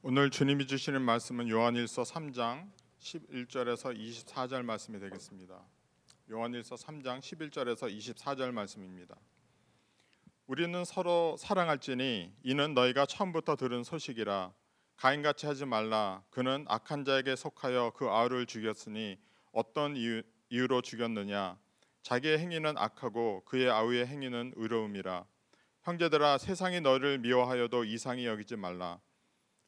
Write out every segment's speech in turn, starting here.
오늘 주님이 주시는 말씀은 요한일서 3장 11절에서 24절 말씀이 되겠습니다. 요한일서 3장 11절에서 24절 말씀입니다. 우리는 서로 사랑할지니 이는 너희가 처음부터 들은 소식이라. 가인같이 하지 말라. 그는 악한 자에게 속하여 그 아우를 죽였으니 어떤 이유, 이유로 죽였느냐? 자기의 행위는 악하고 그의 아우의 행위는 의로움이라. 형제들아 세상이 너를 미워하여도 이상히 여기지 말라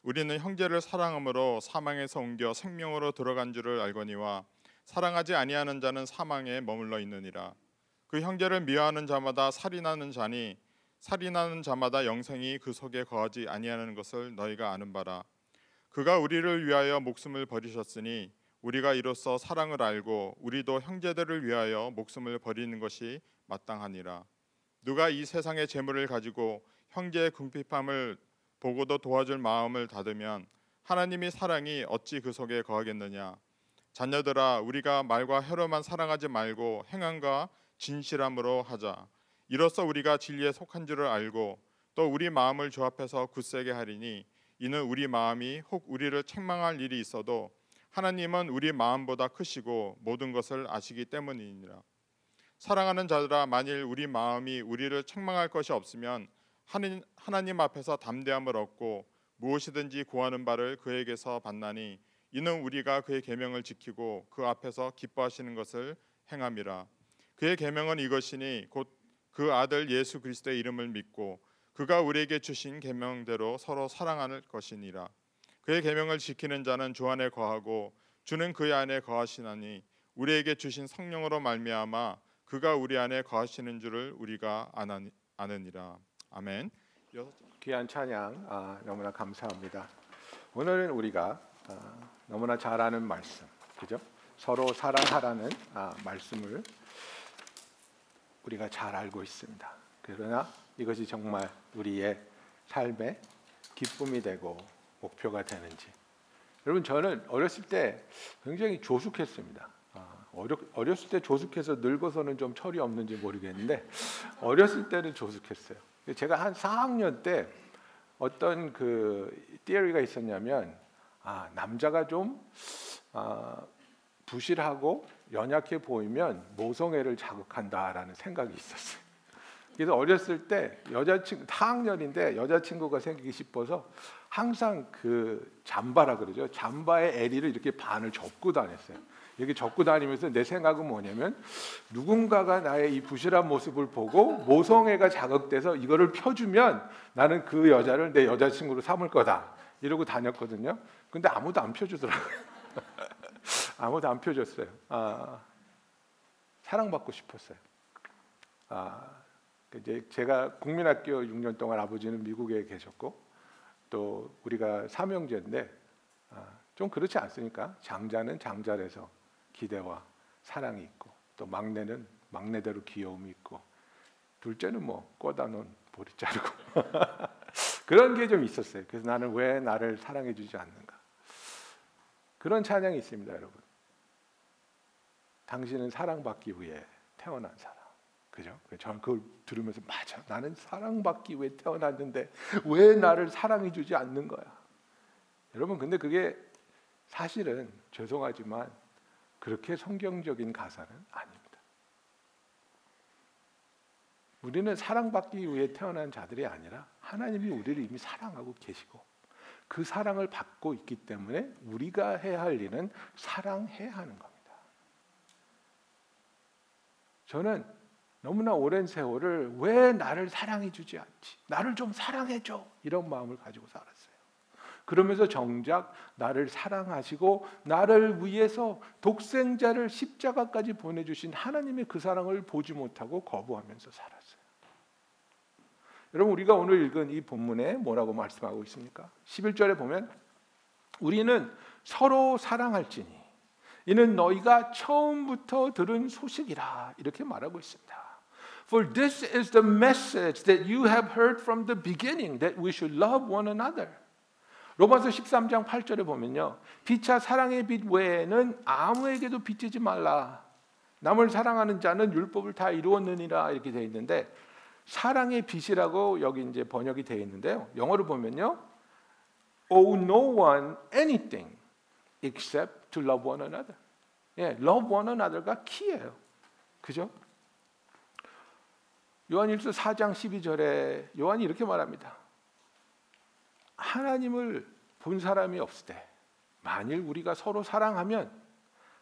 우리는 형제를 사랑함으로 사망에서 옮겨 생명으로 들어간 줄을 알거니와 사랑하지 아니하는 자는 사망에 머물러 있느니라. 그 형제를 미워하는 자마다 살인하는 자니 살인하는 자마다 영생이 그 속에 거하지 아니하는 것을 너희가 아는 바라. 그가 우리를 위하여 목숨을 버리셨으니 우리가 이로써 사랑을 알고 우리도 형제들을 위하여 목숨을 버리는 것이 마땅하니라. 누가 이 세상의 재물을 가지고 형제의 궁핍함을 보고도 도와줄 마음을 닫으면 하나님이 사랑이 어찌 그 속에 거하겠느냐? 자녀들아 우리가 말과 혀로만 사랑하지 말고 행함과 진실함으로 하자. 이로써 우리가 진리에 속한 줄을 알고 또 우리 마음을 조합해서 굳세게 하리니 이는 우리 마음이 혹 우리를 책망할 일이 있어도 하나님은 우리 마음보다 크시고 모든 것을 아시기 때문이니라. 사랑하는 자들아 만일 우리 마음이 우리를 책망할 것이 없으면 하나님, 앞에서 담대함을 얻고 무엇이든지 구하는 바를 그에게서 받나니 이는 우리가 그의 계명을 지키고 그 앞에서 기뻐하시는 것을 행함이라. 그의 계명은 이것이니 곧 그 아들 예수 그리스도의 이름을 믿고 그가 우리에게 주신 계명대로 서로 사랑하는 것이니라. 그의 계명을 지키는 자는 주 안에 거하고 주는 그의 안에 거하시나니 우리에게 주신 성령으로 말미암아 그가 우리 안에 거하시는 줄을 우리가 아느니라 아멘. 귀한 찬양 아, 너무나 감사합니다. 오늘은 우리가 아, 너무나 잘 아는 말씀, 그죠? 서로 사랑하라는 아, 말씀을 우리가 잘 알고 있습니다. 그러나 이것이 정말 우리의 삶의 기쁨이 되고 목표가 되는지. 여러분 저는 어렸을 때 굉장히 조숙했습니다. 어렸, 어렸을 때 조숙해서 늙어서는 좀 철이 없는지 모르겠는데 어렸을 때는 조숙했어요. 제가 한 4학년 때 어떤 그 띠어리가 있었냐면 아, 남자가 좀 아, 부실하고 연약해 보이면 모성애를 자극한다라는 생각이 있었어요. 그래서 어렸을 때 여자친구 4학년인데 여자친구가 생기기 싶어서 항상 그 잠바라 그러죠. 잠바의 에리를 이렇게 반을 접고 다녔어요. 이렇게 접고 다니면서 내 생각은 뭐냐면 누군가가 나의 이 부실한 모습을 보고 모성애가 자극돼서 이거를 펴주면 나는 그 여자를 내 여자친구로 삼을 거다 이러고 다녔거든요. 근데 아무도 안 펴주더라고요. 아무도 안 펴줬어요. 아, 사랑받고 싶었어요. 아, 이제 제가 국민학교 6년 동안 아버지는 미국에 계셨고 또 우리가 삼형제인데 아, 좀 그렇지 않습니까? 장자는 장자에서 기대와 사랑이 있고 또 막내는 막내대로 귀여움이 있고 둘째는 뭐 꼬다 놓은 보리자루고 그런 게 좀 있었어요. 그래서 나는 왜 나를 사랑해 주지 않는가? 그런 찬양이 있습니다, 여러분. 당신은 사랑받기 위해 태어난 사람. 그죠? 저는 그걸 들으면서 맞아. 나는 사랑받기 위해 태어났는데 왜 나를 사랑해 주지 않는 거야? 여러분, 근데 그게 사실은 죄송하지만 그렇게 성경적인 가사는 아닙니다. 우리는 사랑받기 위해 태어난 자들이 아니라 하나님이 우리를 이미 사랑하고 계시고 그 사랑을 받고 있기 때문에 우리가 해야 할 일은 사랑해야 하는 겁니다. 저는 너무나 오랜 세월을 왜 나를 사랑해 주지 않지? 나를 좀 사랑해 줘. 이런 마음을 가지고 살았어요. 그러면서 정작 나를 사랑하시고 나를 위해서 독생자를 십자가까지 보내주신 하나님의 그 사랑을 보지 못하고 거부하면서 살았어요. 여러분 우리가 오늘 읽은 이 본문에 뭐라고 말씀하고 있습니까? 11절에 보면 우리는 서로 사랑할지니 이는 너희가 처음부터 들은 소식이라 이렇게 말하고 있습니다. For this is the message that you have heard from the beginning that we should love one another. 로마서 13장 8절에 보면요. 피차 사랑의 빛 외에는 아무에게도 빚지지 말라. 남을 사랑하는 자는 율법을 다 이루었느니라 이렇게 되어 있는데 사랑의 빛이라고 여기 이제 번역이 되어 있는데요. 영어로 보면요. owe no one anything except to love one another. 예, love one another가 키예요. 그죠? 요한일서 4장 12절에 요한이 이렇게 말합니다. 하나님을 본 사람이 없을 때 만일 우리가 서로 사랑하면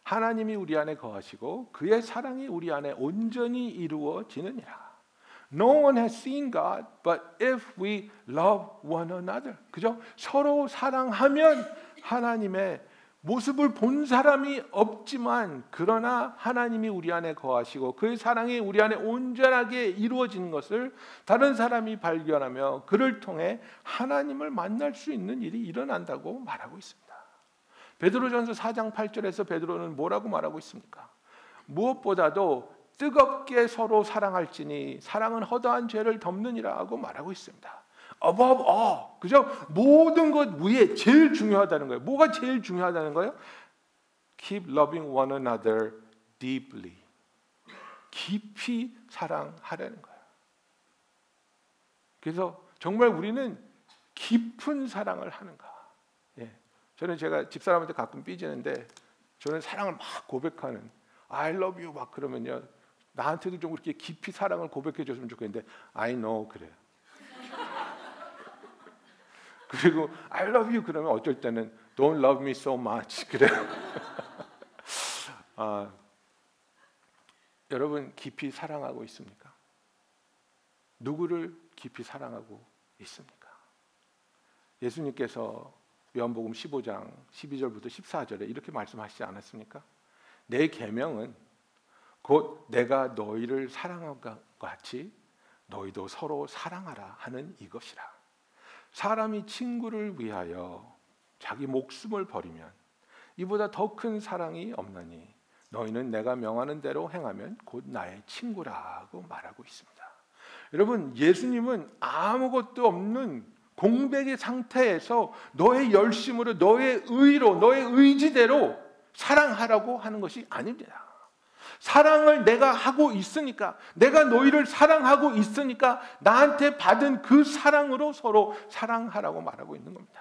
하나님이 우리 안에 거하시고 그의 사랑이 우리 안에 온전히 이루어지느니라. No one has seen God, but if we love one another, 그죠? 서로 사랑하면 하나님의 모습을 본 사람이 없지만 그러나 하나님이 우리 안에 거하시고 그의 사랑이 우리 안에 온전하게 이루어지는 것을 다른 사람이 발견하며 그를 통해 하나님을 만날 수 있는 일이 일어난다고 말하고 있습니다. 베드로전서 4장 8절에서 베드로는 뭐라고 말하고 있습니까? 무엇보다도 뜨겁게 서로 사랑할지니 사랑은 허다한 죄를 덮느니라고 말하고 있습니다. Above all, 그죠? 모든 것 위에 제일 중요하다는 거예요. 뭐가 제일 중요하다는 거예요? Keep loving one another deeply. 깊이 사랑하라는 거예요. 그래서 정말 우리는 깊은 사랑을 하는가? 예. 저는 제가 집사람한테 가끔 삐지는데 저는 사랑을 막 고백하는 I love you 막 그러면요 나한테도 좀 그렇게 깊이 사랑을 고백해 줬으면 좋겠는데 I know 그래요. 그리고 I love you 그러면 어쩔 때는 Don't love me so much 그래요. 아, 여러분 깊이 사랑하고 있습니까? 누구를 깊이 사랑하고 있습니까? 예수님께서 요한복음 15장 12절부터 14절에 이렇게 말씀하시지 않았습니까? 내 계명은 곧 내가 너희를 사랑한 것 같이 너희도 서로 사랑하라 하는 이것이라. 사람이 친구를 위하여 자기 목숨을 버리면 이보다 더 큰 사랑이 없나니 너희는 내가 명하는 대로 행하면 곧 나의 친구라고 말하고 있습니다. 여러분 예수님은 아무것도 없는 공백의 상태에서 너의 열심으로 너의 의로 너의 의지대로 사랑하라고 하는 것이 아닙니다. 사랑을 내가 하고 있으니까 내가 너희를 사랑하고 있으니까 나한테 받은 그 사랑으로 서로 사랑하라고 말하고 있는 겁니다.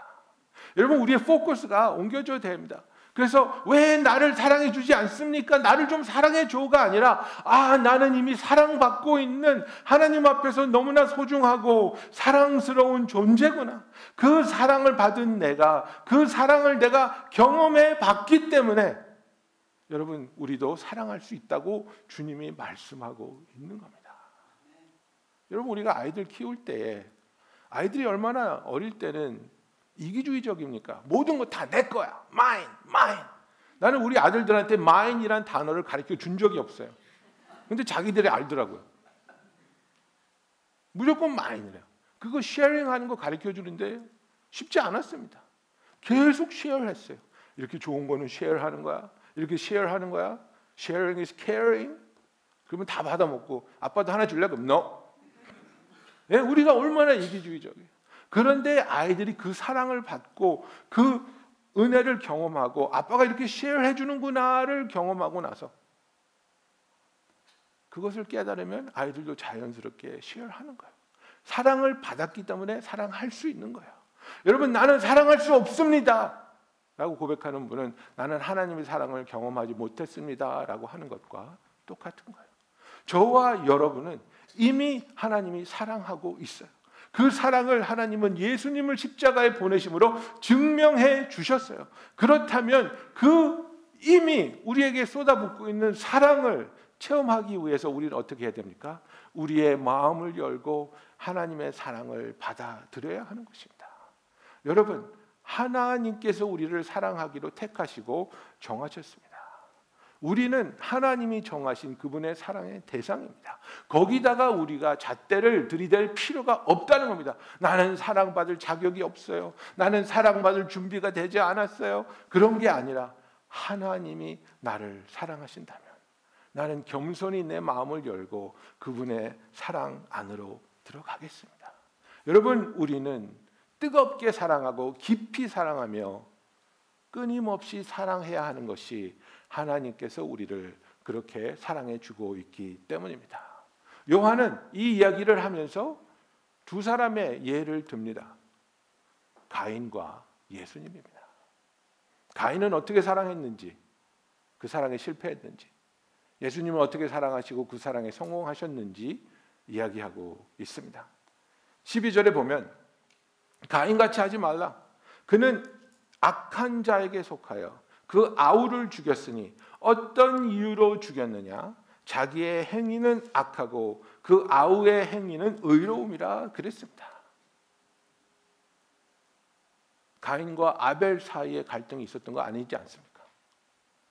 여러분 우리의 포커스가 옮겨져야 됩니다. 그래서 왜 나를 사랑해 주지 않습니까? 나를 좀 사랑해 줘가 아니라 아 나는 이미 사랑받고 있는 하나님 앞에서 너무나 소중하고 사랑스러운 존재구나. 그 사랑을 받은 내가 그 사랑을 내가 경험해 봤기 때문에 여러분 우리도 사랑할 수 있다고 주님이 말씀하고 있는 겁니다. 여러분 우리가 아이들 키울 때 아이들이 얼마나 어릴 때는 이기주의적입니까? 모든 거 다 내 거야. mine, mine. 나는 우리 아들들한테 mine이란 단어를 가르쳐 준 적이 없어요. 근데 자기들이 알더라고요. 무조건 mine이래요. 그거 sharing 하는 거 가르쳐 주는데 쉽지 않았습니다. 계속 share 했어요. 이렇게 좋은 거는 share 하는 거야. 이렇게 share 하는 거야. sharing is caring. 그러면 다 받아 먹고 아빠도 하나 줄래? 그럼 no. 예, 우리가 얼마나 이기주의적이에요. 그런데 아이들이 그 사랑을 받고 그 은혜를 경험하고 아빠가 이렇게 쉐어 해 주는구나를 경험하고 나서 그것을 깨달으면 아이들도 자연스럽게 쉐어하는 거예요. 사랑을 받았기 때문에 사랑할 수 있는 거예요. 여러분 나는 사랑할 수 없습니다. 라고 고백하는 분은 나는 하나님의 사랑을 경험하지 못했습니다. 라고 하는 것과 똑같은 거예요. 저와 여러분은 이미 하나님이 사랑하고 있어요. 그 사랑을 하나님은 예수님을 십자가에 보내심으로 증명해 주셨어요. 그렇다면 그 이미 우리에게 쏟아붓고 있는 사랑을 체험하기 위해서 우리는 어떻게 해야 됩니까? 우리의 마음을 열고 하나님의 사랑을 받아들여야 하는 것입니다. 여러분, 하나님께서 우리를 사랑하기로 택하시고 정하셨습니다. 우리는 하나님이 정하신 그분의 사랑의 대상입니다. 거기다가 우리가 잣대를 들이댈 필요가 없다는 겁니다. 나는 사랑받을 자격이 없어요. 나는 사랑받을 준비가 되지 않았어요. 그런 게 아니라 하나님이 나를 사랑하신다면 나는 겸손히 내 마음을 열고 그분의 사랑 안으로 들어가겠습니다. 여러분, 우리는 뜨겁게 사랑하고 깊이 사랑하며 끊임없이 사랑해야 하는 것이 하나님께서 우리를 그렇게 사랑해 주고 있기 때문입니다. 요한은 이 이야기를 하면서 두 사람의 예를 듭니다. 가인과 예수님입니다. 가인은 어떻게 사랑했는지, 그 사랑에 실패했는지, 예수님은 어떻게 사랑하시고 그 사랑에 성공하셨는지 이야기하고 있습니다. 12절에 보면 가인같이 하지 말라. 그는 악한 자에게 속하여 그 아우를 죽였으니 어떤 이유로 죽였느냐? 자기의 행위는 악하고 그 아우의 행위는 의로움이라 그랬습니다. 가인과 아벨 사이에 갈등이 있었던 거 아니지 않습니까?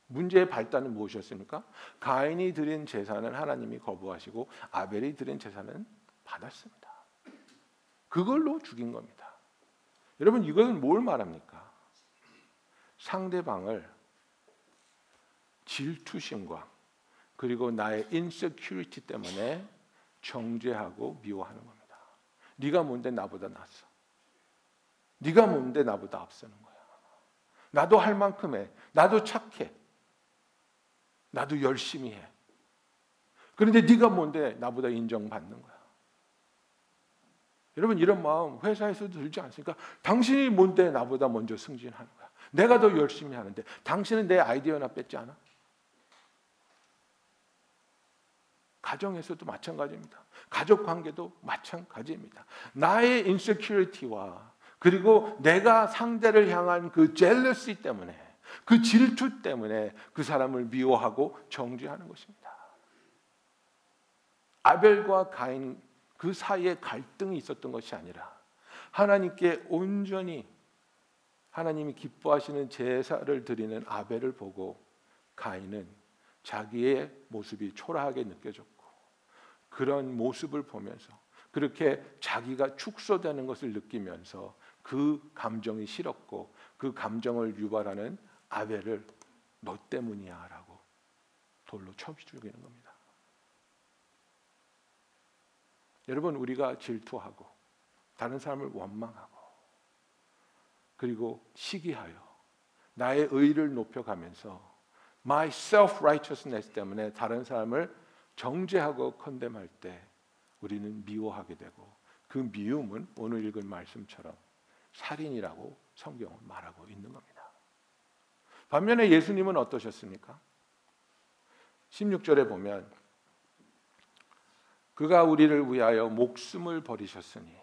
문제의 발단은 무엇이었습니까? 가인이 드린 제사는 하나님이 거부하시고 아벨이 드린 제사는 받았습니다. 그걸로 죽인 겁니다. 여러분 이것은 뭘 말합니까? 상대방을 질투심과 그리고 나의 insecurity 때문에 정죄하고 미워하는 겁니다. 네가 뭔데 나보다 낫어? 네가 뭔데 나보다 앞서는 거야? 나도 할 만큼 해. 나도 착해. 나도 열심히 해. 그런데 네가 뭔데 나보다 인정받는 거야? 여러분 이런 마음 회사에서도 들지 않습니까? 당신이 뭔데 나보다 먼저 승진하는 거야? 내가 더 열심히 하는데 당신은 내 아이디어나 뺏지 않아? 가정에서도 마찬가지입니다. 가족 관계도 마찬가지입니다. 나의 인세큐리티와 그리고 내가 상대를 향한 그 젤러시 때문에 그 질투 때문에 그 사람을 미워하고 정죄하는 것입니다. 아벨과 가인 그 사이에 갈등이 있었던 것이 아니라 하나님께 온전히 하나님이 기뻐하시는 제사를 드리는 아벨을 보고 가인은 자기의 모습이 초라하게 느껴졌고 그런 모습을 보면서 그렇게 자기가 축소되는 것을 느끼면서 그 감정이 싫었고 그 감정을 유발하는 아벨을 너 때문이야라고 돌로 쳐 죽이는 겁니다. 여러분 우리가 질투하고 다른 사람을 원망하고 그리고 시기하여 나의 의를 높여가면서 my self righteousness 때문에 다른 사람을 정죄하고 컨뎀할 때 우리는 미워하게 되고 그 미움은 오늘 읽은 말씀처럼 살인이라고 성경은 말하고 있는 겁니다. 반면에 예수님은 어떠셨습니까? 16절에 보면 그가 우리를 위하여 목숨을 버리셨으니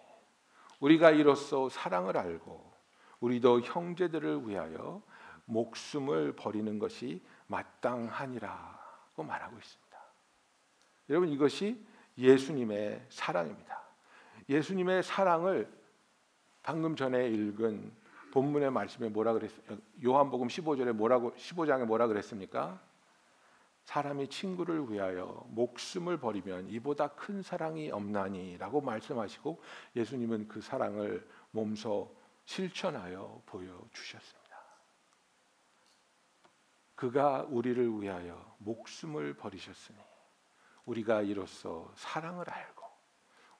우리가 이로써 사랑을 알고 우리도 형제들을 위하여 목숨을 버리는 것이 마땅하니라고 말하고 있습니다. 여러분 이것이 예수님의 사랑입니다. 예수님의 사랑을 방금 전에 읽은 본문의 말씀에 뭐라 그랬어요? 요한복음 15절에 뭐라고 15장에 뭐라 그랬습니까? 사람이 친구를 위하여 목숨을 버리면 이보다 큰 사랑이 없나니라고 말씀하시고 예수님은 그 사랑을 몸소 실천하여 보여 주셨습니다. 그가 우리를 위하여 목숨을 버리셨으니 우리가 이로써 사랑을 알고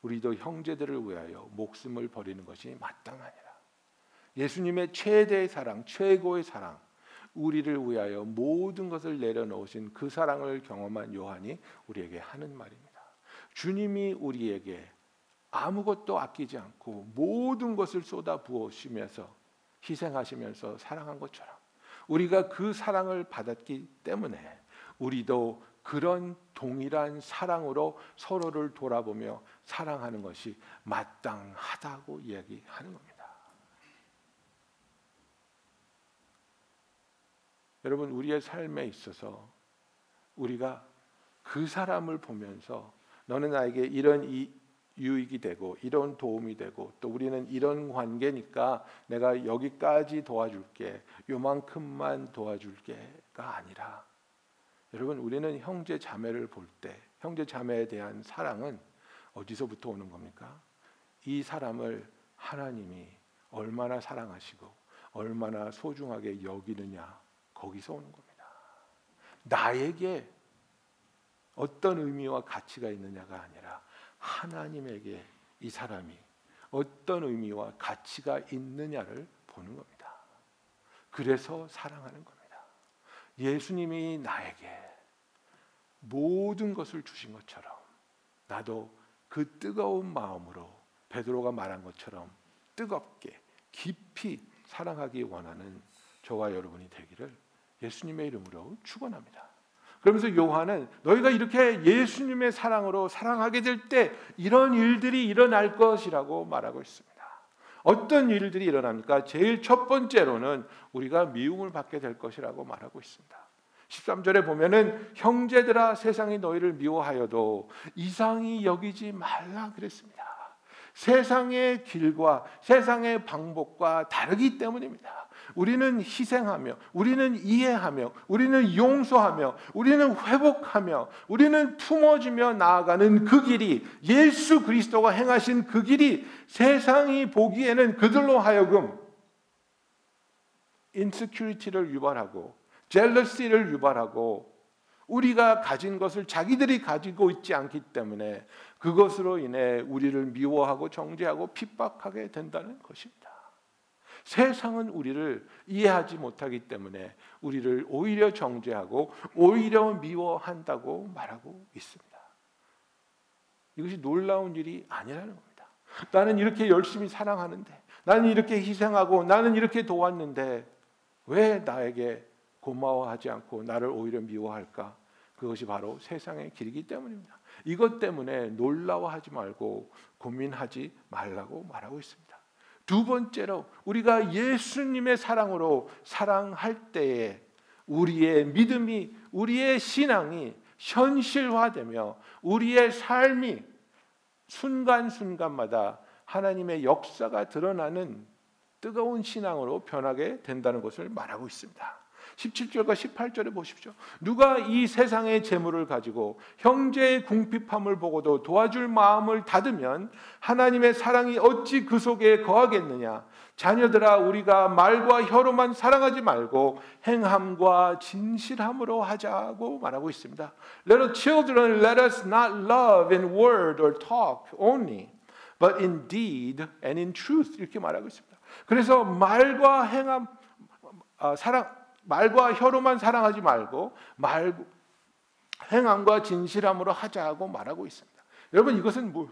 우리도 형제들을 위하여 목숨을 버리는 것이 마땅하니라. 예수님의 최대의 사랑, 최고의 사랑, 우리를 위하여 모든 것을 내려놓으신 그 사랑을 경험한 요한이 우리에게 하는 말입니다. 주님이 우리에게 아무것도 아끼지 않고 모든 것을 쏟아 부으시면서 희생하시면서 사랑한 것처럼 우리가 그 사랑을 받았기 때문에 우리도 그런 동일한 사랑으로 서로를 돌아보며 사랑하는 것이 마땅하다고 이야기하는 겁니다. 여러분 우리의 삶에 있어서 우리가 그 사람을 보면서 너는 나에게 이런 이 유익이 되고 이런 도움이 되고 또 우리는 이런 관계니까 내가 여기까지 도와줄게 요만큼만 도와줄게가 아니라 여러분 우리는 형제 자매를 볼 때 형제 자매에 대한 사랑은 어디서부터 오는 겁니까? 이 사람을 하나님이 얼마나 사랑하시고 얼마나 소중하게 여기느냐 거기서 오는 겁니다. 나에게 어떤 의미와 가치가 있느냐가 아니라 하나님에게 이 사람이 어떤 의미와 가치가 있느냐를 보는 겁니다. 그래서 사랑하는 겁니다. 예수님이 나에게 모든 것을 주신 것처럼 나도 그 뜨거운 마음으로 베드로가 말한 것처럼 뜨겁게 깊이 사랑하기 원하는 저와 여러분이 되기를 예수님의 이름으로 축원합니다. 그러면서 요한은 너희가 이렇게 예수님의 사랑으로 사랑하게 될 때 이런 일들이 일어날 것이라고 말하고 있습니다. 어떤 일들이 일어납니까? 제일 첫 번째로는 우리가 미움을 받게 될 것이라고 말하고 있습니다. 13절에 보면은 형제들아 세상이 너희를 미워하여도 이상히 여기지 말라 그랬습니다. 세상의 길과 세상의 방법과 다르기 때문입니다. 우리는 희생하며, 우리는 이해하며, 우리는 용서하며, 우리는 회복하며, 우리는 품어주며 나아가는 그 길이 예수 그리스도가 행하신 그 길이 세상이 보기에는 그들로 하여금 insecurity를 유발하고 jealousy를 유발하고 우리가 가진 것을 자기들이 가지고 있지 않기 때문에 그것으로 인해 우리를 미워하고 정죄하고 핍박하게 된다는 것입니다. 세상은 우리를 이해하지 못하기 때문에 우리를 오히려 정죄하고 오히려 미워한다고 말하고 있습니다. 이것이 놀라운 일이 아니라는 겁니다. 나는 이렇게 열심히 사랑하는데, 나는 이렇게 희생하고, 나는 이렇게 도왔는데, 왜 나에게 고마워하지 않고 나를 오히려 미워할까? 그것이 바로 세상의 길이기 때문입니다. 이것 때문에 놀라워하지 말고 고민하지 말라고 말하고 있습니다. 두 번째로 우리가 예수님의 사랑으로 사랑할 때에 우리의 믿음이 우리의 신앙이 현실화되며 우리의 삶이 순간순간마다 하나님의 역사가 드러나는 뜨거운 신앙으로 변하게 된다는 것을 말하고 있습니다. 17절과 18절에 보십시오. 누가 이 세상의 재물을 가지고 형제의 궁핍함을 보고도 도와줄 마음을 닫으면 하나님의 사랑이 어찌 그 속에 거하겠느냐? 자녀들아 우리가 말과 혀로만 사랑하지 말고 행함과 진실함으로 하자고 말하고 있습니다. Little children, let us not love in word or talk only, but in deed and in truth 이렇게 말하고 있습니다. 그래서 말과 행함 아, 사랑 말과 혀로만 사랑하지 말고 말 행함과 진실함으로 하자고 말하고 있습니다. 여러분 이것은 무,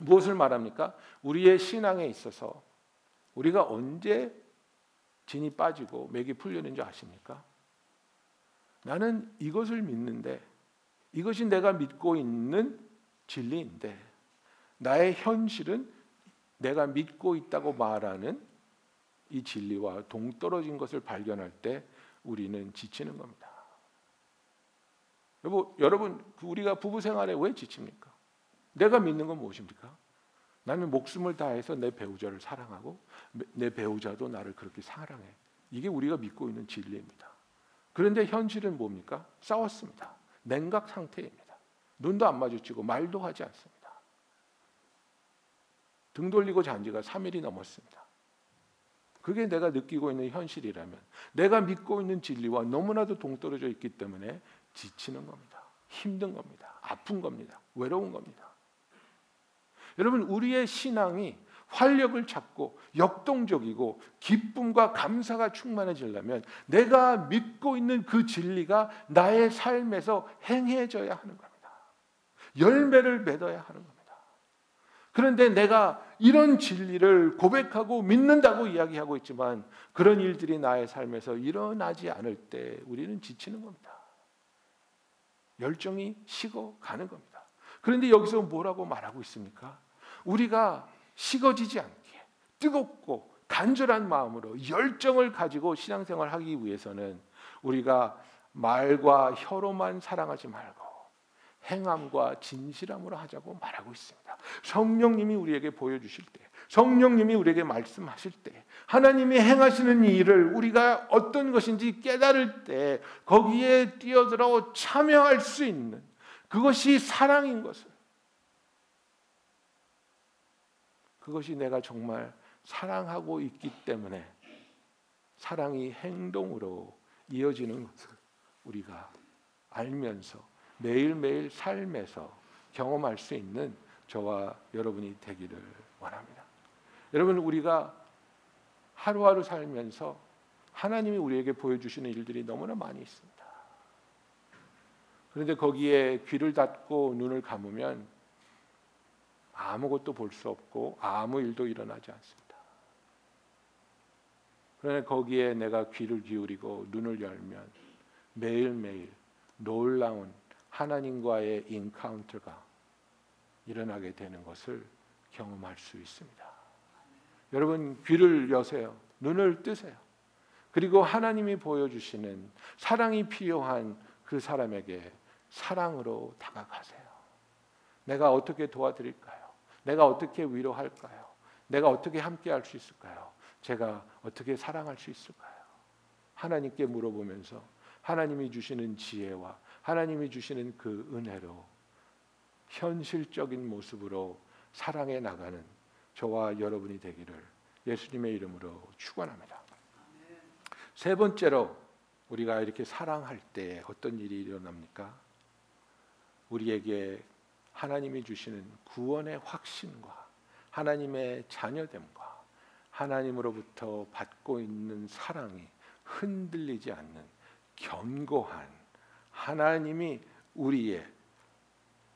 무엇을 말합니까? 우리의 신앙에 있어서 우리가 언제 진이 빠지고 맥이 풀리는 줄 아십니까? 나는 이것을 믿는데 이것이 내가 믿고 있는 진리인데 나의 현실은 내가 믿고 있다고 말하는 이 진리와 동떨어진 것을 발견할 때 우리는 지치는 겁니다. 여보, 여러분, 우리가 부부 생활에 왜 지칩니까? 내가 믿는 건 무엇입니까? 나는 목숨을 다해서 내 배우자를 사랑하고 내 배우자도 나를 그렇게 사랑해. 이게 우리가 믿고 있는 진리입니다. 그런데 현실은 뭡니까? 싸웠습니다. 냉각 상태입니다. 눈도 안 마주치고 말도 하지 않습니다. 등 돌리고 잔 지가 3일이 넘었습니다. 그게 내가 느끼고 있는 현실이라면 내가 믿고 있는 진리와 너무나도 동떨어져 있기 때문에 지치는 겁니다. 힘든 겁니다. 아픈 겁니다. 외로운 겁니다. 여러분 우리의 신앙이 활력을 찾고 역동적이고 기쁨과 감사가 충만해지려면 내가 믿고 있는 그 진리가 나의 삶에서 행해져야 하는 겁니다. 열매를 맺어야 하는 겁니다. 그런데 내가 이런 진리를 고백하고 믿는다고 이야기하고 있지만 그런 일들이 나의 삶에서 일어나지 않을 때 우리는 지치는 겁니다. 열정이 식어 가는 겁니다. 그런데 여기서 뭐라고 말하고 있습니까? 우리가 식어지지 않게 뜨겁고 간절한 마음으로 열정을 가지고 신앙생활 하기 위해서는 우리가 말과 혀로만 사랑하지 말고 행함과 진실함으로 하자고 말하고 있습니다. 성령님이 우리에게 보여주실 때, 성령님이 우리에게 말씀하실 때, 하나님이 행하시는 일을 우리가 어떤 것인지 깨달을 때 거기에 뛰어들어 참여할 수 있는 그것이 사랑인 것을 그것이 내가 정말 사랑하고 있기 때문에 사랑이 행동으로 이어지는 것을 우리가 알면서 매일매일 삶에서 경험할 수 있는 저와 여러분이 되기를 원합니다. 여러분 우리가 하루하루 살면서 하나님이 우리에게 보여주시는 일들이 너무나 많이 있습니다. 그런데 거기에 귀를 닫고 눈을 감으면 아무것도 볼 수 없고 아무 일도 일어나지 않습니다. 그러나 거기에 내가 귀를 기울이고 눈을 열면 매일매일 놀라운 하나님과의 인카운트가 일어나게 되는 것을 경험할 수 있습니다. 여러분 귀를 여세요. 눈을 뜨세요. 그리고 하나님이 보여주시는 사랑이 필요한 그 사람에게 사랑으로 다가가세요. 내가 어떻게 도와드릴까요? 내가 어떻게 위로할까요? 내가 어떻게 함께 할 수 있을까요? 제가 어떻게 사랑할 수 있을까요? 하나님께 물어보면서 하나님이 주시는 지혜와 하나님이 주시는 그 은혜로 현실적인 모습으로 사랑해 나가는 저와 여러분이 되기를 예수님의 이름으로 축원합니다. 세 번째로 우리가 이렇게 사랑할 때 어떤 일이 일어납니까? 우리에게 하나님이 주시는 구원의 확신과 하나님의 자녀됨과 하나님으로부터 받고 있는 사랑이 흔들리지 않는 견고한 하나님이 우리의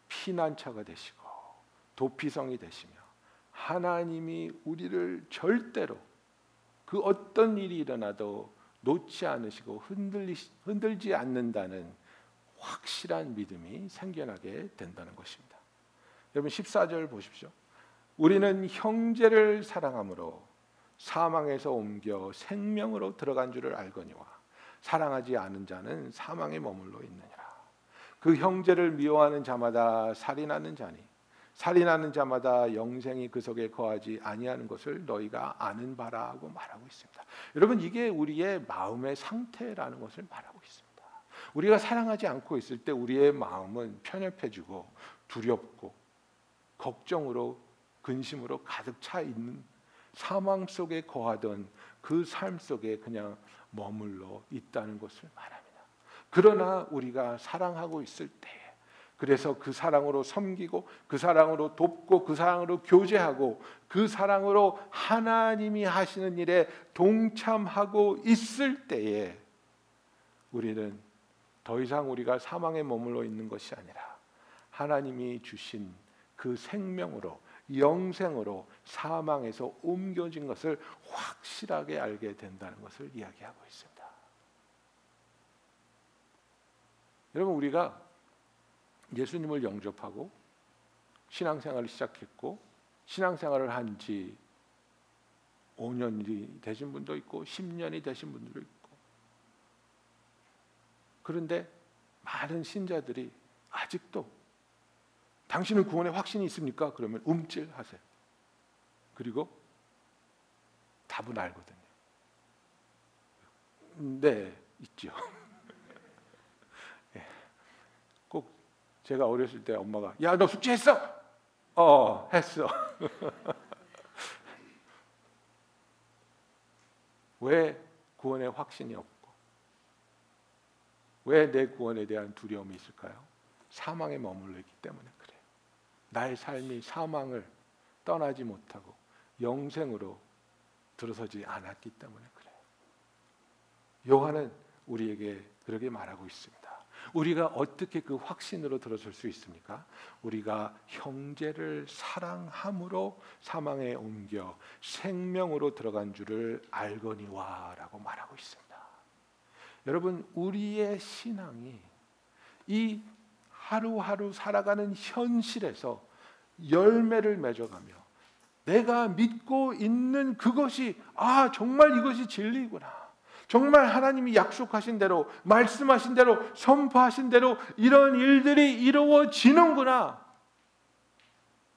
피난처가 되시고 도피성이 되시며 하나님이 우리를 절대로 그 어떤 일이 일어나도 놓지 않으시고 흔들리, 흔들지 않는다는 확실한 믿음이 생겨나게 된다는 것입니다. 여러분 14절 보십시오. 우리는 형제를 사랑함으로 사망에서 옮겨 생명으로 들어간 줄을 알거니와 사랑하지 않은 자는 사망에 머물러 있느니라. 그 형제를 미워하는 자마다 살인하는 자니 살인하는 자마다 영생이 그 속에 거하지 아니하는 것을 너희가 아는 바라고 말하고 있습니다. 여러분 이게 우리의 마음의 상태라는 것을 말하고 있습니다. 우리가 사랑하지 않고 있을 때 우리의 마음은 편협해지고 두렵고 걱정으로 근심으로 가득 차 있는 사망 속에 거하던 그 삶 속에 그냥 머물러 있다는 것을 말합니다. 그러나 우리가 사랑하고 있을 때 그래서 그 사랑으로 섬기고 그 사랑으로 돕고 그 사랑으로 교제하고 그 사랑으로 하나님이 하시는 일에 동참하고 있을 때에 우리는 더 이상 우리가 사망에 머물러 있는 것이 아니라 하나님이 주신 그 생명으로 영생으로 사망에서 옮겨진 것을 확실하게 알게 된다는 것을 이야기하고 있습니다. 여러분 우리가 예수님을 영접하고 신앙생활을 시작했고 신앙생활을 한 지 5년이 되신 분도 있고 10년이 되신 분들도 있고 그런데 많은 신자들이 아직도 당신은 구원의 확신이 있습니까? 그러면 움찔하세요. 그리고 답은 알거든요. 네, 있죠. 예. 꼭 제가 어렸을 때 엄마가 야 너 숙제했어? 어 했어. 왜 구원의 확신이 없고 왜 내 구원에 대한 두려움이 있을까요? 사망에 머물러 있기 때문에 그래요. 나의 삶이 사망을 떠나지 못하고 영생으로 들어서지 않았기 때문에 그래요. 요한은 우리에게 그렇게 말하고 있습니다. 우리가 어떻게 그 확신으로 들어설 수 있습니까? 우리가 형제를 사랑함으로 사망에 옮겨 생명으로 들어간 줄을 알거니와라고 말하고 있습니다. 여러분 우리의 신앙이 이 하루하루 살아가는 현실에서 열매를 맺어가며 내가 믿고 있는 그것이 아 정말 이것이 진리구나. 정말 하나님이 약속하신 대로 말씀하신 대로 선포하신 대로 이런 일들이 이루어지는구나.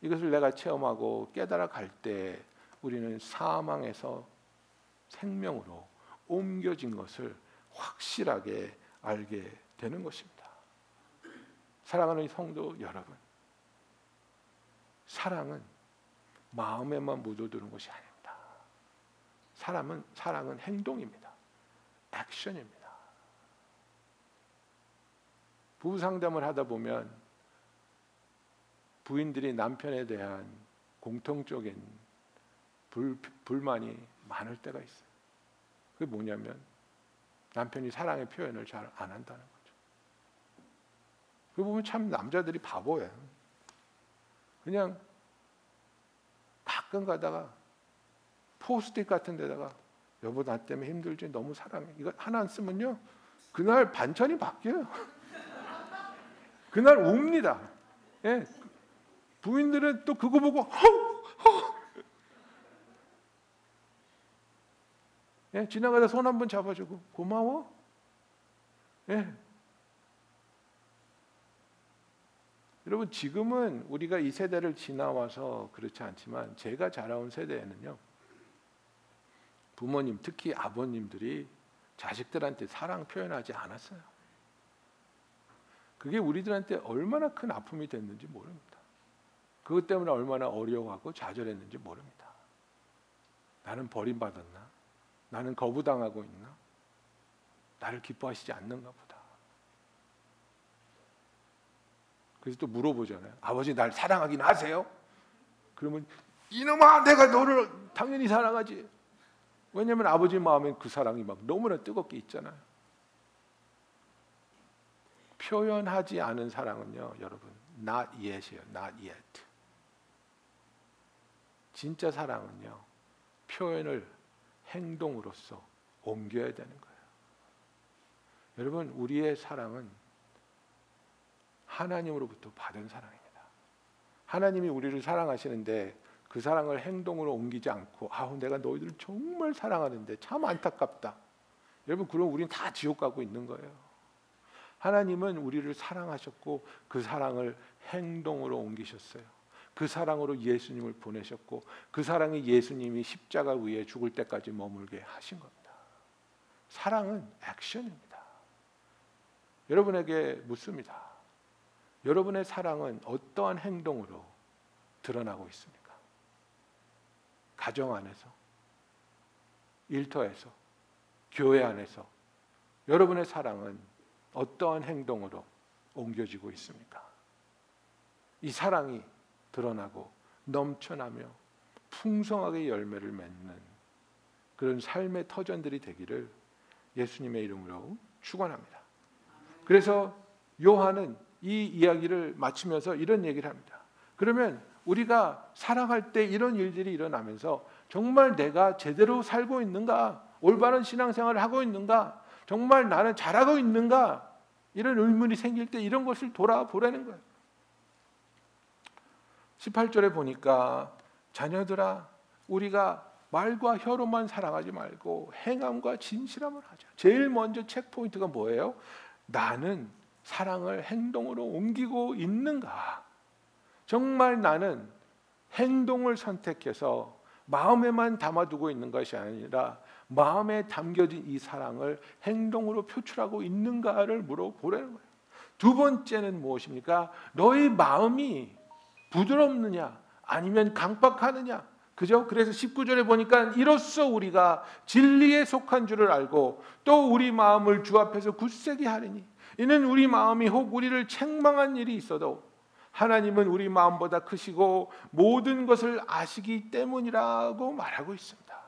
이것을 내가 체험하고 깨달아 갈 때 우리는 사망에서 생명으로 옮겨진 것을 확실하게 알게 되는 것입니다. 사랑하는 성도 여러분, 사랑은 마음에만 묻어두는 것이 아닙니다. 사람은 사랑은 행동입니다. 액션입니다. 부부 상담을 하다 보면 부인들이 남편에 대한 공통적인 불, 불만이 많을 때가 있어요. 그게 뭐냐면 남편이 사랑의 표현을 잘 안 한다는 거죠. 그 보면 참 남자들이 바보예요. 그냥 가끔 가다가 포스트잇 같은 데다가 여보 나 때문에 힘들지 너무 사랑해. 이거 하나 안 쓰면요. 그날 반찬이 바뀌어요. 그날 웁니다. 예. 부인들은 또 그거 보고 허, 허. 예, 지나가다 손 한 번 잡아주고 고마워. 예. 여러분 지금은 우리가 이 세대를 지나와서 그렇지 않지만 제가 자라온 세대에는요. 부모님 특히 아버님들이 자식들한테 사랑 표현하지 않았어요. 그게 우리들한테 얼마나 큰 아픔이 됐는지 모릅니다. 그것 때문에 얼마나 어려워하고 좌절했는지 모릅니다. 나는 버림받았나? 나는 거부당하고 있나? 나를 기뻐하시지 않는가 보다. 그래서 또 물어보잖아요. 아버지 날 사랑하긴 하세요? 그러면 이놈아 내가 너를 당연히 사랑하지. 왜냐하면 아버지 마음엔 그 사랑이 막 너무나 뜨겁게 있잖아요. 표현하지 않은 사랑은요, 여러분, not yet이에요. not yet. 진짜 사랑은요, 표현을 행동으로서 옮겨야 되는 거예요. 여러분, 우리의 사랑은 하나님으로부터 받은 사랑입니다. 하나님이 우리를 사랑하시는데 그 사랑을 행동으로 옮기지 않고 아우 내가 너희들을 정말 사랑하는데 참 안타깝다. 여러분 그럼 우리는 다 지옥 가고 있는 거예요. 하나님은 우리를 사랑하셨고 그 사랑을 행동으로 옮기셨어요. 그 사랑으로 예수님을 보내셨고 그 사랑이 예수님이 십자가 위에 죽을 때까지 머물게 하신 겁니다. 사랑은 액션입니다. 여러분에게 묻습니다. 여러분의 사랑은 어떠한 행동으로 드러나고 있습니까? 가정 안에서, 일터에서, 교회 안에서 여러분의 사랑은 어떠한 행동으로 옮겨지고 있습니까? 이 사랑이 드러나고 넘쳐나며 풍성하게 열매를 맺는 그런 삶의 터전들이 되기를 예수님의 이름으로 축원합니다. 그래서 요한은 이 이야기를 마치면서 이런 얘기를 합니다. 그러면 우리가 사랑할 때 이런 일들이 일어나면서 정말 내가 제대로 살고 있는가? 올바른 신앙생활을 하고 있는가? 정말 나는 잘하고 있는가? 이런 의문이 생길 때 이런 것을 돌아보라는 거예요. 18절에 보니까 자녀들아 우리가 말과 혀로만 사랑하지 말고 행함과 진실함을 하자. 제일 먼저 책 포인트가 뭐예요? 나는 사랑을 행동으로 옮기고 있는가? 정말 나는 행동을 선택해서 마음에만 담아두고 있는 것이 아니라 마음에 담겨진 이 사랑을 행동으로 표출하고 있는가를 물어보라는 거예요. 두 번째는 무엇입니까? 너희 마음이 부드럽느냐 아니면 강박하느냐 그죠? 그래서 19절에 보니까 이로써 우리가 진리에 속한 줄을 알고 또 우리 마음을 주 앞에서 굳세게 하리니 이는 우리 마음이 혹 우리를 책망한 일이 있어도 하나님은 우리 마음보다 크시고 모든 것을 아시기 때문이라고 말하고 있습니다.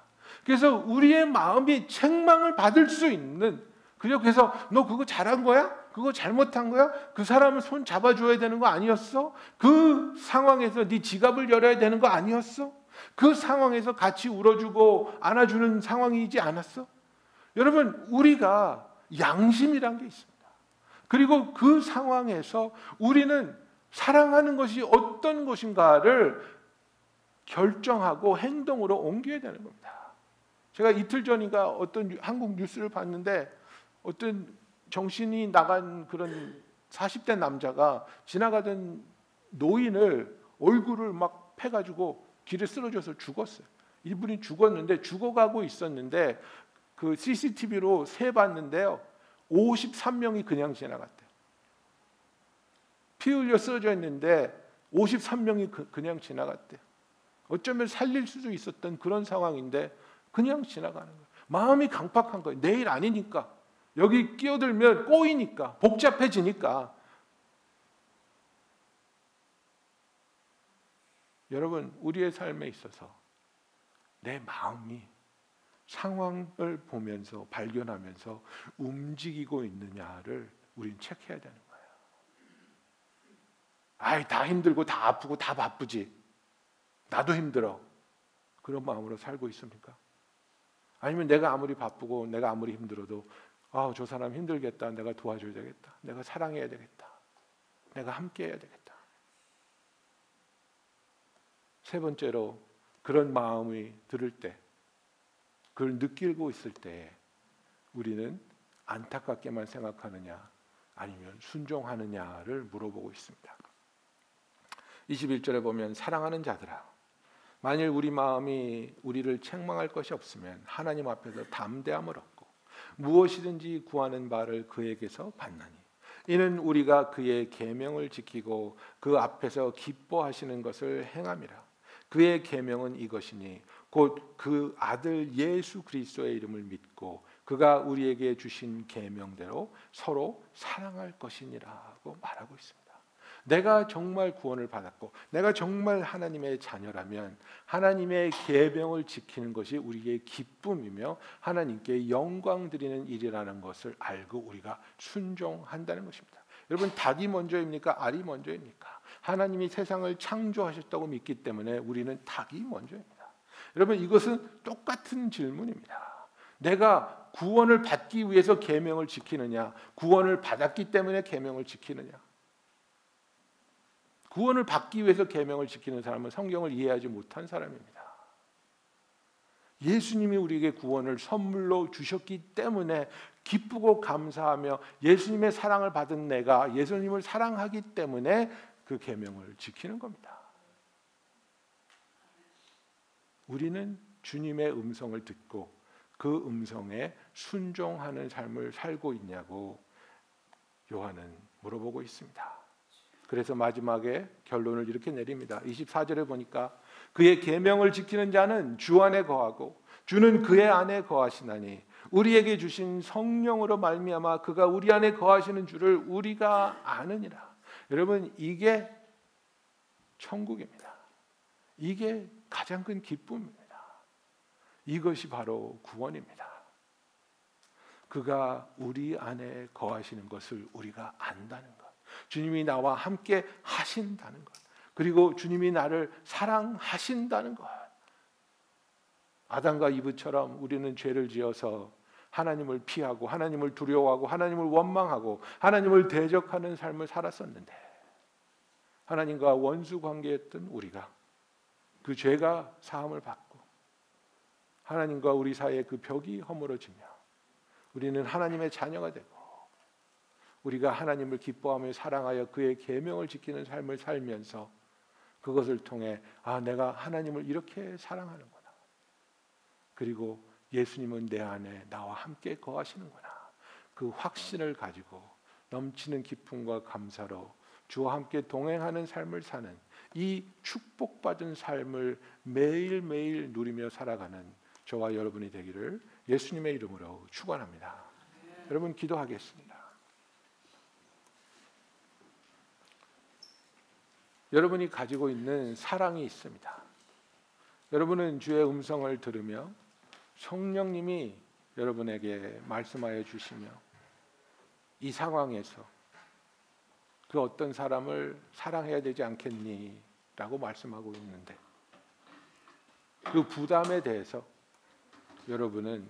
그래서 우리의 마음이 책망을 받을 수 있는? 그래서 너 그거 잘한 거야? 그거 잘못한 거야? 그 사람을 손 잡아줘야 되는 거 아니었어? 그 상황에서 네 지갑을 열어야 되는 거 아니었어? 그 상황에서 같이 울어주고 안아주는 상황이지 않았어? 여러분 우리가 양심이란 게 있습니다. 그리고 그 상황에서 우리는 사랑하는 것이 어떤 것인가를 결정하고 행동으로 옮겨야 되는 겁니다. 제가 이틀 전인가 어떤 한국 뉴스를 봤는데 어떤 정신이 나간 그런 40대 남자가 지나가던 노인을 얼굴을 막 패가지고 길에 쓰러져서 죽었어요. 이분이 죽었는데 죽어가고 있었는데 그 CCTV로 세 봤는데요. 53명이 그냥 지나갔대요. 피 흘려 쓰러져 있는데 53명이 그, 그냥 지나갔대요. 어쩌면 살릴 수도 있었던 그런 상황인데 그냥 지나가는 거예요. 마음이 강팍한 거예요. 내일 아니니까. 여기 끼어들면 꼬이니까. 복잡해지니까. 여러분, 우리의 삶에 있어서 내 마음이 상황을 보면서 발견하면서 움직이고 있느냐를 우린 체크해야 되는 거예요. 아이, 다 힘들고 다 아프고 다 바쁘지. 나도 힘들어. 그런 마음으로 살고 있습니까? 아니면 내가 아무리 바쁘고 내가 아무리 힘들어도 아, 저 사람 힘들겠다. 내가 도와줘야 되겠다. 내가 사랑해야 되겠다. 내가 함께 해야 되겠다. 세 번째로 그런 마음이 들을 때 그걸 느끼고 있을 때 우리는 안타깝게만 생각하느냐 아니면 순종하느냐를 물어보고 있습니다. 21절에 보면 사랑하는 자들아 만일 우리 마음이 우리를 책망할 것이 없으면 하나님 앞에서 담대함을 얻고 무엇이든지 구하는 바를 그에게서 받나니 이는 우리가 그의 계명을 지키고 그 앞에서 기뻐하시는 것을 행함이라 그의 계명은 이것이니 곧 그 아들 예수 그리스도의 이름을 믿고 그가 우리에게 주신 계명대로 서로 사랑할 것이니라고 말하고 있습니다. 내가 정말 구원을 받았고 내가 정말 하나님의 자녀라면 하나님의 계명을 지키는 것이 우리의 기쁨이며 하나님께 영광 드리는 일이라는 것을 알고 우리가 순종한다는 것입니다. 여러분 닭이 먼저입니까? 알이 먼저입니까? 하나님이 세상을 창조하셨다고 믿기 때문에 우리는 닭이 먼저입니다. 여러분 이것은 똑같은 질문입니다. 내가 구원을 받기 위해서 계명을 지키느냐, 구원을 받았기 때문에 계명을 지키느냐. 구원을 받기 위해서 계명을 지키는 사람은 성경을 이해하지 못한 사람입니다. 예수님이 우리에게 구원을 선물로 주셨기 때문에 기쁘고 감사하며 예수님의 사랑을 받은 내가 예수님을 사랑하기 때문에 그 계명을 지키는 겁니다. 우리는 주님의 음성을 듣고 그 음성에 순종하는 삶을 살고 있냐고 요한은 물어보고 있습니다. 그래서 마지막에 결론을 이렇게 내립니다. 24절에 보니까 그의 계명을 지키는 자는 주 안에 거하고 주는 그의 안에 거하시나니 우리에게 주신 성령으로 말미암아 그가 우리 안에 거하시는 줄을 우리가 아느니라. 여러분 이게 천국입니다. 이게 가장 큰 기쁨입니다. 이것이 바로 구원입니다. 그가 우리 안에 거하시는 것을 우리가 안다는 것. 주님이 나와 함께 하신다는 것. 그리고 주님이 나를 사랑하신다는 것. 아담과 이브처럼 우리는 죄를 지어서 하나님을 피하고 하나님을 두려워하고 하나님을 원망하고 하나님을 대적하는 삶을 살았었는데 하나님과 원수 관계였던 우리가 그 죄가 사함을 받고 하나님과 우리 사이의 그 벽이 허물어지며 우리는 하나님의 자녀가 되고 우리가 하나님을 기뻐하며 사랑하여 그의 계명을 지키는 삶을 살면서 그것을 통해 아 내가 하나님을 이렇게 사랑하는구나. 그리고 예수님은 내 안에 나와 함께 거하시는구나. 그 확신을 가지고 넘치는 기쁨과 감사로 주와 함께 동행하는 삶을 사는 이 축복받은 삶을 매일매일 누리며 살아가는 저와 여러분이 되기를 예수님의 이름으로 축원합니다. 여러분 기도하겠습니다. 여러분이 가지고 있는 사랑이 있습니다. 여러분은 주의 음성을 들으며 성령님이 여러분에게 말씀하여 주시며 이 상황에서 그 어떤 사람을 사랑해야 되지 않겠니? 라고 말씀하고 있는데 그 부담에 대해서 여러분은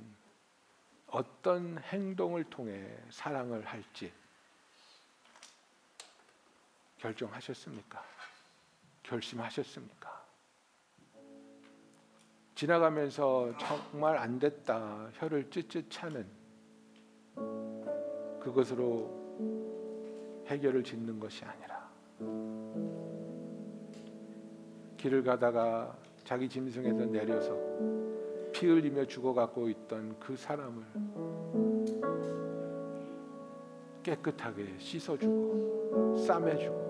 어떤 행동을 통해 사랑을 할지 결정하셨습니까? 결심하셨습니까? 지나가면서 정말 안 됐다 혀를 ጭጭ 차는 그것으로 해결을 짓는 것이 아니라 길을 가다가 자기 짐승에서 내려서 피 흘리며 죽어가고 있던 그 사람을 깨끗하게 씻어주고 싸매주고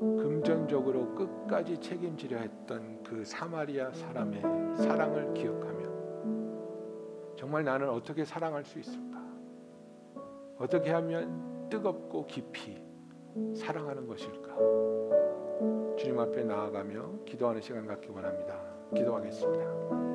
금전적으로 끝까지 책임지려 했던 그 사마리아 사람의 사랑을 기억하며 정말 나는 어떻게 사랑할 수 있을까? 어떻게 하면 뜨겁고 깊이 사랑하는 것일까? 주님 앞에 나아가며 기도하는 시간 갖기 원합니다. 기도하겠습니다.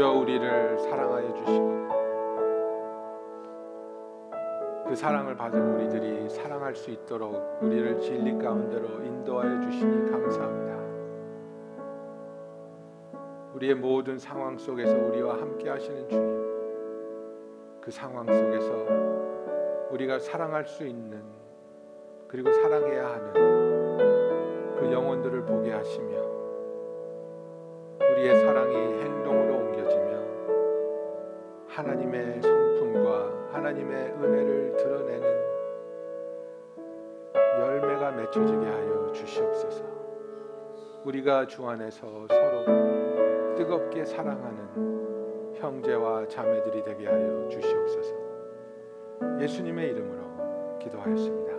주여 우리를 사랑하여 주시고 그 사랑을 받은 우리들이 사랑할 수 있도록 우리를 진리 가운데로 인도하여 주시니 감사합니다. 우리의 모든 상황 속에서 우리와 함께 하시는 주님. 그 상황 속에서 우리가 사랑할 수 있는 그리고 사랑해야 하는 그 영혼들을 보게 하시며 우리의 사랑이 행동으로 옮겨지며 하나님의 성품과 하나님의 은혜를 드러내는 열매가 맺혀지게 하여 주시옵소서. 우리가 주 안에서 서로 뜨겁게 사랑하는 형제와 자매들이 되게 하여 주시옵소서. 예수님의 이름으로 기도하였습니다.